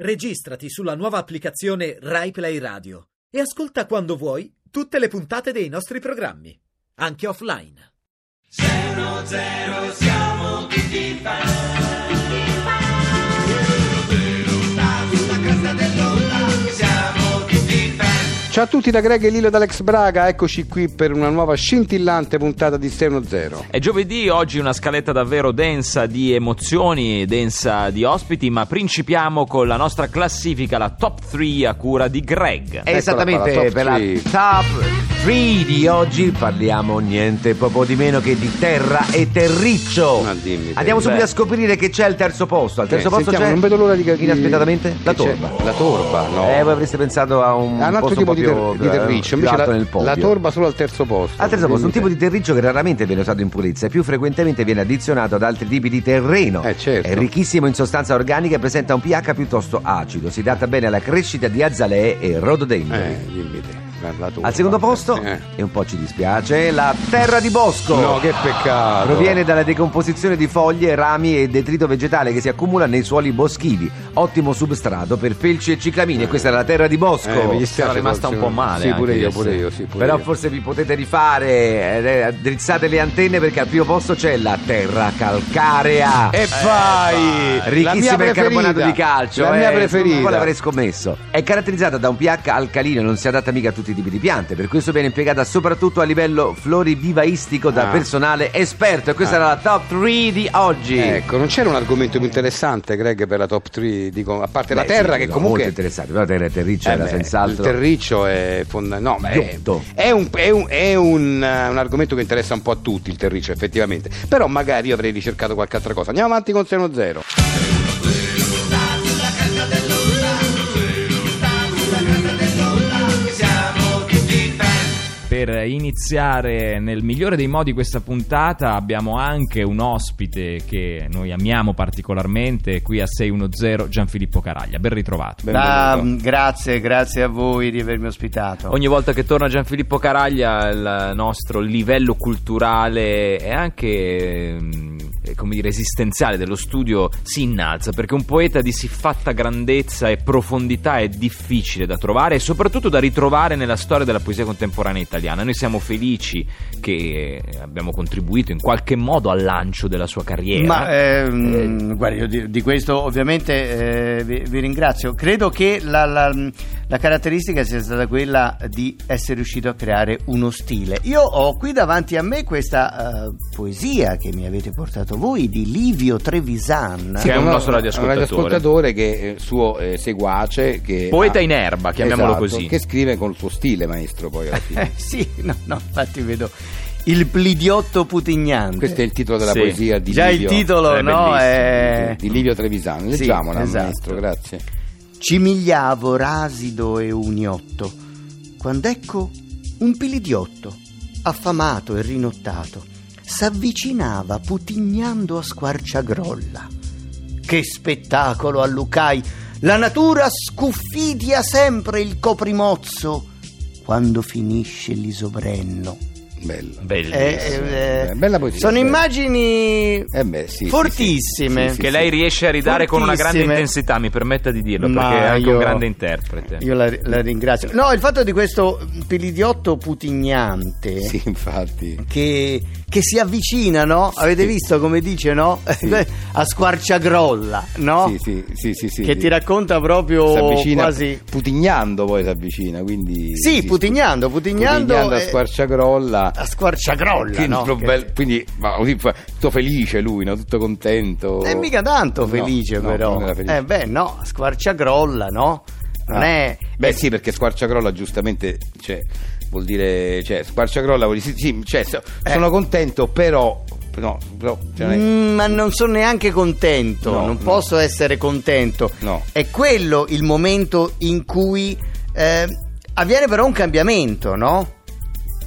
Registrati sulla nuova applicazione RaiPlay Radio e ascolta quando vuoi tutte le puntate dei nostri programmi, anche offline. 0 0 siamo tutti fan. Ciao a tutti da Greg e Lilo dall'ex Braga, eccoci qui per una nuova scintillante puntata di Steno Zero. È giovedì, oggi una scaletta davvero densa di emozioni, densa di ospiti, ma principiamo con la nostra classifica, la top 3 a cura di Greg. Esattamente, qua, la top per la three. top 3 di oggi parliamo niente poco di meno che di terra e terriccio. Ma dimmi te. Andiamo subito Beh. a scoprire che c'è al terzo posto. Al terzo Eh, posto sentiamo, c'è non vedo l'ora di capire. Inaspettatamente la torba. La torba, no. Eh, voi avreste pensato a un, Ah, un altro posto tipo un di, ter- terriccio, invece la, la torba solo al terzo posto. Al terzo posto, un tipo di terriccio che raramente viene usato in pulizia e più frequentemente viene addizionato ad altri tipi di terreno. Eh, certo. È ricchissimo in sostanza organica e presenta un pH piuttosto acido. Si adatta bene alla crescita di azalee e rododendroni. Eh, Al secondo posto, Eh. e un po' ci dispiace, la terra di bosco. No, che peccato. Proviene dalla decomposizione di foglie, rami e detrito vegetale che si accumula nei suoli boschivi. Ottimo substrato per felci e ciclamini. E questa era la terra di bosco. Eh, mi dispiace Sarà rimasta forse- un po' male Sì, pure io, pure io, sì, pure Però io. forse vi potete rifare, eh, drizzate le antenne perché al primo posto c'è la terra calcarea. E vai! La mia Ricchissima in preferita. carbonato di calcio. La mia eh, preferita. Quale avrei scommesso? È caratterizzata da un pH alcalino non si adatta mica a tutti tutti i tipi di piante, per questo viene impiegata soprattutto a livello florivivaistico da ah. personale esperto. E questa ah. era la top 3 di oggi. Ecco, non c'era un argomento più interessante, Greg, per la top 3, dico, a parte Beh, la terra sì, che comunque... Molto interessante, però la terra è terriccio eh era beh, senz'altro... Il terriccio è fondamentale. No, è, è, un, è, un, è un, uh, un, argomento che interessa un po' a tutti, il terriccio, effettivamente. Però magari io avrei ricercato qualche altra cosa. Andiamo avanti con 6-0. Per iniziare nel migliore dei modi questa puntata abbiamo anche un ospite che noi amiamo particolarmente qui a 610 Gianfilippo Caraglia. Ben ritrovato. Ah, Benvenuto. grazie, grazie a voi di avermi ospitato. Ogni volta che torna Gianfilippo Caraglia il nostro livello culturale e anche mm, come dire esistenziale dello studio si innalza perché un poeta di siffatta grandezza e profondità è difficile da trovare e soprattutto da ritrovare nella storia della poesia contemporanea italiana. Noi siamo felici che abbiamo contribuito in qualche modo al lancio della sua carriera. Ma ehm, guarda, io di, di questo ovviamente eh, vi, vi ringrazio. Credo che la, la- la caratteristica sia stata quella di essere riuscito a creare uno stile. Io ho qui davanti a me questa eh, poesia che mi avete portato voi di Livio Trevisan. Che è un no, nostro radioascoltatore. Un radioascoltatore che è suo eh, seguace. Che Poeta ha- in erba, chiamiamolo Esatto, così. Che scrive col suo stile, maestro, poi alla fine. Eh, sì, no, no, infatti vedo il plidiotto putignante. Questo è il titolo della Sì. poesia di Già Livio. il titolo, È no? È... di Livio Trevisan. Sì, Leggiamola, esatto. maestro, grazie. Cimigliavo rasido e uniotto, quando ecco un pilidiotto, affamato e rinottato, s'avvicinava putignando a squarciagrolla. Che spettacolo a Lucai! La natura scuffidia sempre il coprimozzo quando finisce l'isobrenno. Bello. Bellissimo. Eh, eh, bella poesia, Sono bella. immagini Eh beh, sì, sì, fortissime. sì, sì, che lei riesce a ridare con una grande intensità, mi permetta di dirlo, Ma perché è anche io- un grande interprete. Io la, la ringrazio. No, il fatto di questo pilidiotto putignante Sì, infatti. che, che si avvicina, no? Avete visto come dice, no? a squarciagrolla, no? Sì, sì, sì, sì, sì, che ti racconta proprio si avvicina quasi. putignando poi si avvicina quindi Sì, putignando, putignando, putignando a squarciagrolla A squarciagrolla, quindi, no? quindi tutto felice lui no? tutto contento E mica tanto felice, però. Eh, beh, no, squarciagrolla, no? Non Ah. è. beh sì perché squarciagrolla giustamente cioè, vuol dire cioè squarciagrolla vuol dire sì, sì, cioè, so- Eh. sono contento però no, però cioè, Mm, ma non sono neanche contento, No, non no. posso essere contento. No. È quello il momento in cui eh, avviene però un cambiamento, no?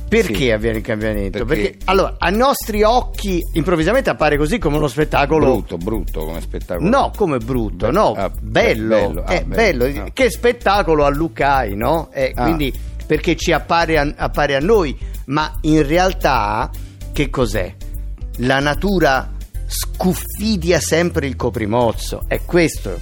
Perché Sì. avviene il cambiamento? Perché- Perché, allora, ai nostri occhi improvvisamente appare così come uno spettacolo brutto brutto come spettacolo No, come brutto, Be- no, ah, bello, bello, ah, eh, bello, bello. ah. Che spettacolo a Lucai, no? Eh, Ah. Quindi perché ci appare a, appare a noi, ma in realtà che cos'è? La natura scuffidia sempre il coprimozzo, è questo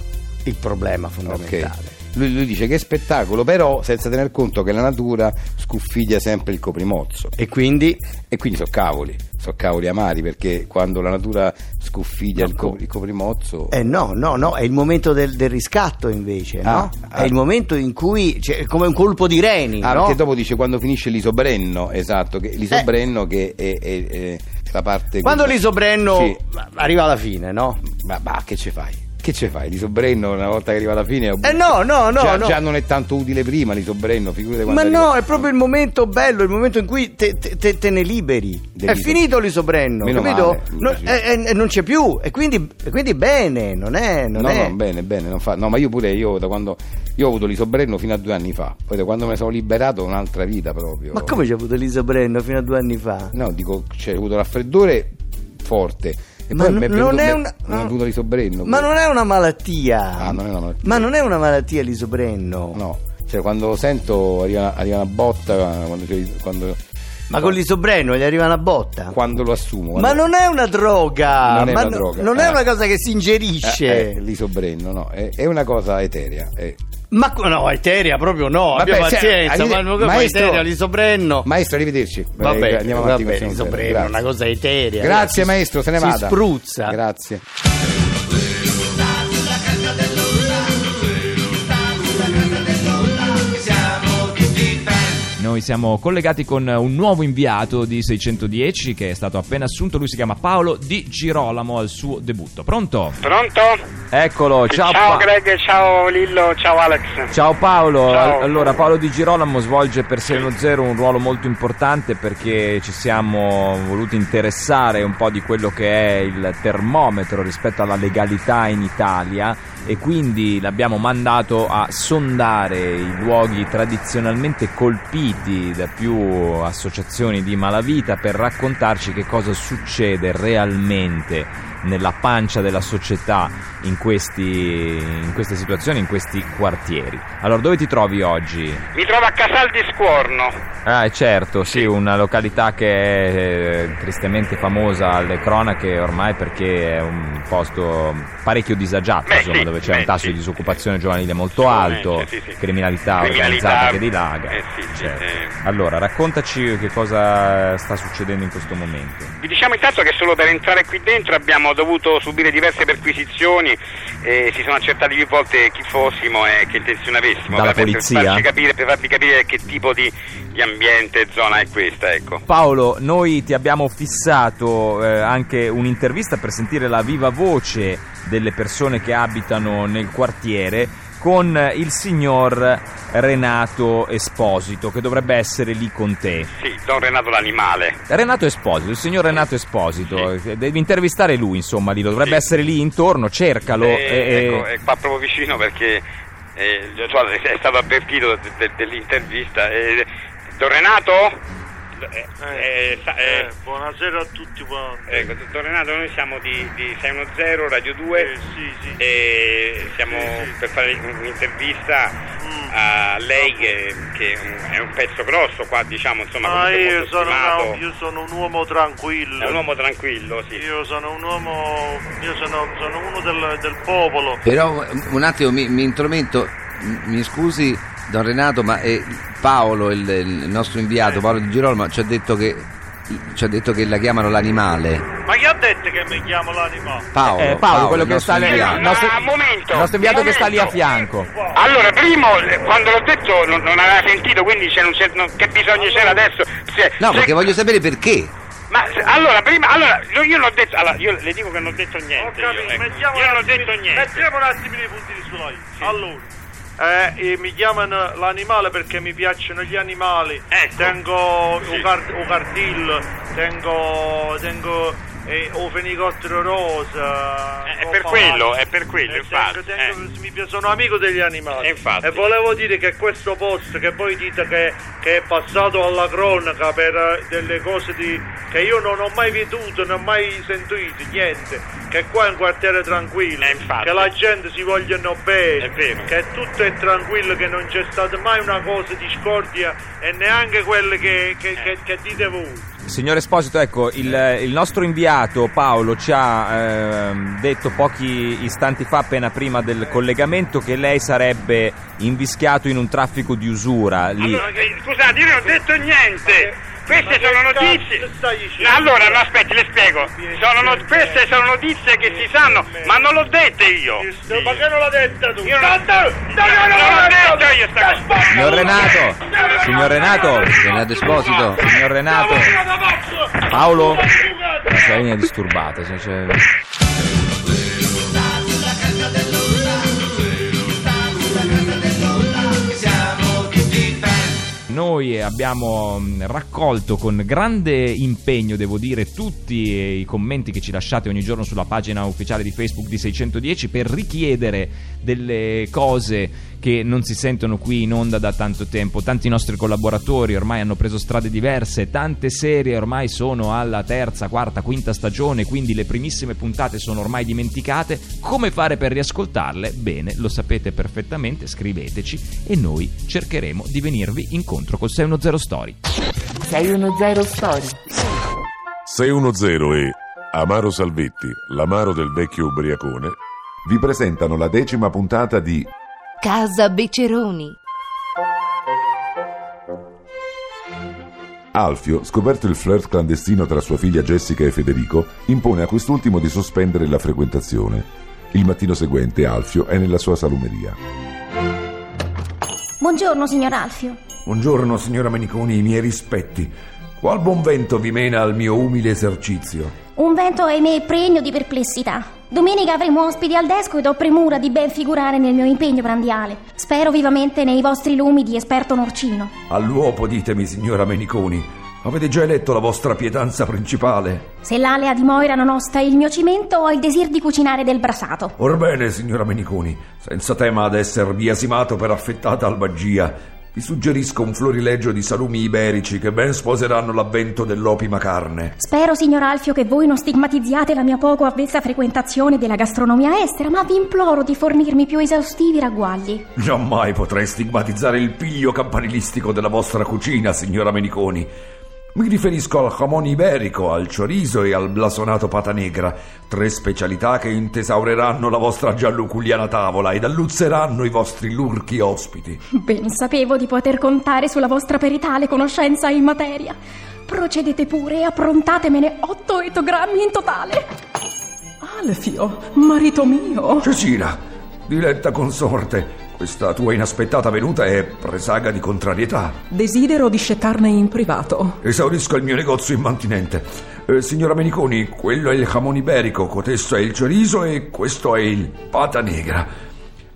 il problema fondamentale. Ok. Lui, lui dice che è spettacolo, però senza tener conto che la natura scuffiglia sempre il coprimozzo. E quindi E quindi so cavoli, so cavoli amari, perché quando la natura scuffiglia il, co- il coprimozzo... Eh no, no, no, è il momento del, del riscatto invece, Ah, no? ah. È il momento in cui c'è come un colpo di reni, Ah, no? perché dopo dice quando finisce l'isobrenno, esatto, che l'isobrenno che è, è- è la parte... Quando l'isobrenno Sì. arriva alla fine, no? Ma, ma che ci fai? Che ci fai? L'isobrenno una volta che arriva alla fine... è un- Eh no, no, no, già, no. già non è tanto utile prima l'isobrenno, figurate quando Ma arriva- no, è proprio il momento bello, il momento in cui te, te- te- ne liberi. È Dell'iso- finito l'isobrenno, Meno capito? male, No, sì. e- e- e non c'è più, e quindi, quindi bene, non è... Non no, è... no, bene, bene, non fa- no, ma io pure, io da quando io ho avuto l'isobrenno fino a due anni fa, poi da quando me ne sono liberato un'altra vita proprio. Ma come c'è avuto l'isobrenno fino a due anni fa? No, dico, ho avuto raffreddore forte. E Ma non- non è una- venuto l'isobrenno. Ma non è una malattia. Ah, non è una malattia. Ma non è una malattia l'isobrenno. No, cioè quando lo sento arriva, arriva una botta quando, quando, Ma con l'isobrenno gli arriva una botta. quando lo assumo. Ma non è una droga. Non è una no- droga. non è Ah. una cosa che si Eh, ingerisce. eh, l'isobrenno, no, è, è una cosa eterea. è- Ma no, eteria proprio no. Vabbè, abbia se- pazienza. arrive- ma maestro- eteria l'isobrenno? Maestro, arrivederci. Vabbè, Eh, andiamo avanti vabbè, l'isobrenno Grazie. una cosa eterea. Grazie Si- maestro, se ne si vada. spruzza. Grazie. Noi siamo collegati con un nuovo inviato di 610 che è stato appena assunto, lui si chiama Paolo Di Girolamo al suo debutto. Pronto? Pronto? Eccolo, ciao, Ciao Pa- Greg, ciao Lillo, ciao Alex. Ciao Paolo, Ciao. Al- allora Paolo Di Girolamo svolge per 610 un ruolo molto importante perché ci siamo voluti interessare un po' di quello che è il termometro rispetto alla legalità in Italia e quindi l'abbiamo mandato a sondare i luoghi tradizionalmente colpiti da più associazioni di malavita per raccontarci che cosa succede realmente nella pancia della società in, questi, in queste situazioni, in questi quartieri. Allora, dove ti trovi oggi? Mi trovo a Casal di Scuorno. Ah, certo, sì, una località che è eh, tristemente famosa alle cronache ormai perché è un posto parecchio disagiato, Beh, insomma, sì, dove c'è beh, un tasso sì. di disoccupazione giovanile molto alto, sì, criminalità, Criminalità, organizzata che dilaga. eh, certo. eh. Allora, raccontaci che cosa sta succedendo in questo momento. Vi diciamo intanto che solo per entrare qui dentro abbiamo dovuto subire diverse perquisizioni e si sono accertati più volte chi fossimo e che intenzione avessimo. Dalla per, polizia? Per capire, per farvi capire che tipo di, di ambiente e zona è questa, ecco. Paolo, noi ti abbiamo fissato eh, anche un'intervista per sentire la viva voce delle persone che abitano nel quartiere con il signor Renato Esposito che dovrebbe essere lì con te. Sì, Don Renato l'animale. Renato Esposito, il signor Renato Esposito, eh, devi intervistare lui insomma, lì, dovrebbe Sì. essere lì intorno, cercalo. Eh, e- e- ecco, è qua proprio vicino perché eh, cioè, è stato avvertito de- de- dell'intervista. Eh, Don Renato? Eh, eh, sa- eh, Eh, buonasera a tutti quanti. ecco, Don Renato, noi siamo di, di 610 Radio 2 Eh, sì, sì. e siamo Sì, sì. per fare un'intervista Mm. a lei che, che è un pezzo grosso qua, diciamo, insomma, Ma comunque io sono, una- io sono un uomo tranquillo. È un uomo tranquillo, sì. Io sono un uomo. Io sono, sono uno del, del popolo. Però un attimo mi, mi intrometto, mi scusi Don Renato, ma eh, Paolo, il, il nostro inviato, Paolo Di Girolamo, ci ha detto che ci ha detto che la chiamano l'animale. Ma chi ha detto che mi chiamo l'animale? Paolo, Eh, Paolo, quello il che sta lì, inviato. il nostro, Ah, un momento, il nostro inviato un che sta lì a momento. fianco. Allora, primo, eh, quando l'ho detto non, non aveva sentito, quindi c'è- non c'è- non- che bisogno c'era adesso? Se- No, se- perché voglio sapere perché. Ma se- allora, prima, allora, io io non ho detto, allora, io le dico che non ho detto Ho niente. Io, capito, ecco. mettiamo Io non ho detto niente. Mettiamo un attimo i punti di sulla I. Allora. Eh, mi chiamano l'animale perché mi piacciono gli animali. Ecco. Tengo Sì. un, car- un cartillo, tengo, tengo eh, un fenicottero rosa. Eh, è per quello, è per quello, Eh, infatti, tengo- tengo- eh. sono amico degli animali. Eh, infatti. E volevo dire che questo posto che voi dite che, che è passato alla cronaca per eh, delle cose di, che io non ho mai veduto, non ho mai sentito, niente. Che qua è un quartiere tranquillo, che la gente si vogliono bene, che tutto è tranquillo, che non c'è stata mai una cosa di scordia e neanche quelle che, che- che dite voi. Signor Esposito, ecco, il, il nostro inviato Paolo ci ha ehm, detto pochi istanti fa, appena prima del collegamento, che lei sarebbe invischiato in un traffico di usura lì. Allora, eh, scusate, io non ho detto niente. Queste sono notizie. allora, no, aspetti, le spiego. Sono no- queste sono notizie che si sanno, ma non l'ho dette io. Ma che non l'ha detta tu? Io non- Tanto- No, no, non l'ho detto io sta cosa. Signor Renato, signor Renato, Renato Esposito. signor Renato, Paolo, la sua linea disturbata. se Noi abbiamo mh, raccolto con grande impegno, devo dire, tutti eh, i commenti che ci lasciate ogni giorno sulla pagina ufficiale di Facebook di 610 per richiedere delle cose che non si sentono qui in onda da tanto tempo. Tanti nostri collaboratori ormai hanno preso strade diverse, tante serie ormai sono alla terza, quarta, quinta stagione, quindi le primissime puntate sono ormai dimenticate. Come fare per riascoltarle? Bene, lo sapete perfettamente, scriveteci e noi cercheremo di venirvi incontro col 610 Story. 610 Story. 610 e Amaro Salvetti, l'amaro del vecchio ubriacone, vi presentano la decima puntata di Casa Beceroni. Alfio, scoperto il flirt clandestino tra sua figlia Jessica e Federico, impone a quest'ultimo di sospendere la frequentazione. Il mattino seguente Alfio è nella sua salumeria. Buongiorno, signor Alfio. Buongiorno, signora Meniconi, i miei rispetti. Qual buon vento vi mena al mio umile esercizio? Un vento ahimè pregno di perplessità. Domenica avremo ospiti al desco ed ho premura di ben figurare nel mio impegno prandiale. Spero vivamente nei vostri lumi di esperto norcino. All'uopo ditemi, signora Meniconi, avete già eletto la vostra pietanza principale? Se l'alea di Moira non osta il mio cimento, ho il desir di cucinare del brasato. Orbene, signora Meniconi, senza tema ad esser biasimato per affettata albagia, vi suggerisco un florileggio di salumi iberici che ben sposeranno l'avvento dell'opima carne. Spero, signor Alfio, che voi non stigmatizziate la mia poco avvezza frequentazione della gastronomia estera, ma vi imploro di fornirmi più esaustivi ragguagli. Giammai potrei stigmatizzare il piglio campanilistico della vostra cucina, signora Meniconi. Mi riferisco al jamon iberico, al chorizo e al blasonato pata negra, tre specialità che intesaureranno la vostra gialluculiana tavola ed alluzzeranno i vostri lurchi ospiti. Ben sapevo di poter contare sulla vostra peritale conoscenza in materia. Procedete pure e approntatemene otto etogrammi in totale. Alfio, marito mio. Cecina, diletta consorte, questa tua inaspettata venuta è presaga di contrarietà. Desidero discettarne in privato. Esaurisco il mio negozio immantinente. Eh, signora Meniconi, quello è il jamon iberico, cotesto è il chorizo e questo è il pata negra.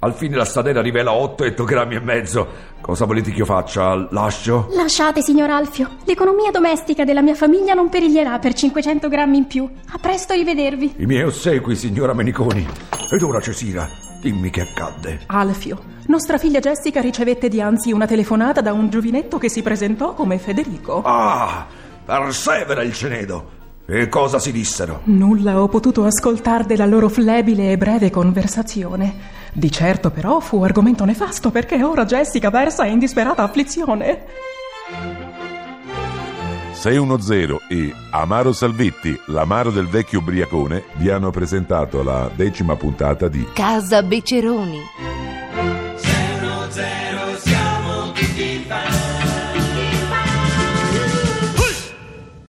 Al fine la stadera rivela 8 ettogrammi e mezzo. Cosa volete che io faccia? Lascio? Lasciate, signor Alfio. L'economia domestica della mia famiglia non periglierà per 500 grammi in più. A presto rivedervi. I miei ossequi, signora Meniconi. Ed ora, Cesira, dimmi che accadde. Alfio, nostra figlia Jessica ricevette dianzi una telefonata da un giovinetto che si presentò come Federico. Ah, persevera il cenedo. E cosa si dissero? Nulla ho potuto ascoltar della loro flebile e breve conversazione. Di certo però fu argomento nefasto perché ora Jessica versa in disperata afflizione. 610 e Amaro Salvetti, l'amaro del vecchio ubriacone, vi hanno presentato la decima puntata di Casa Beceroni.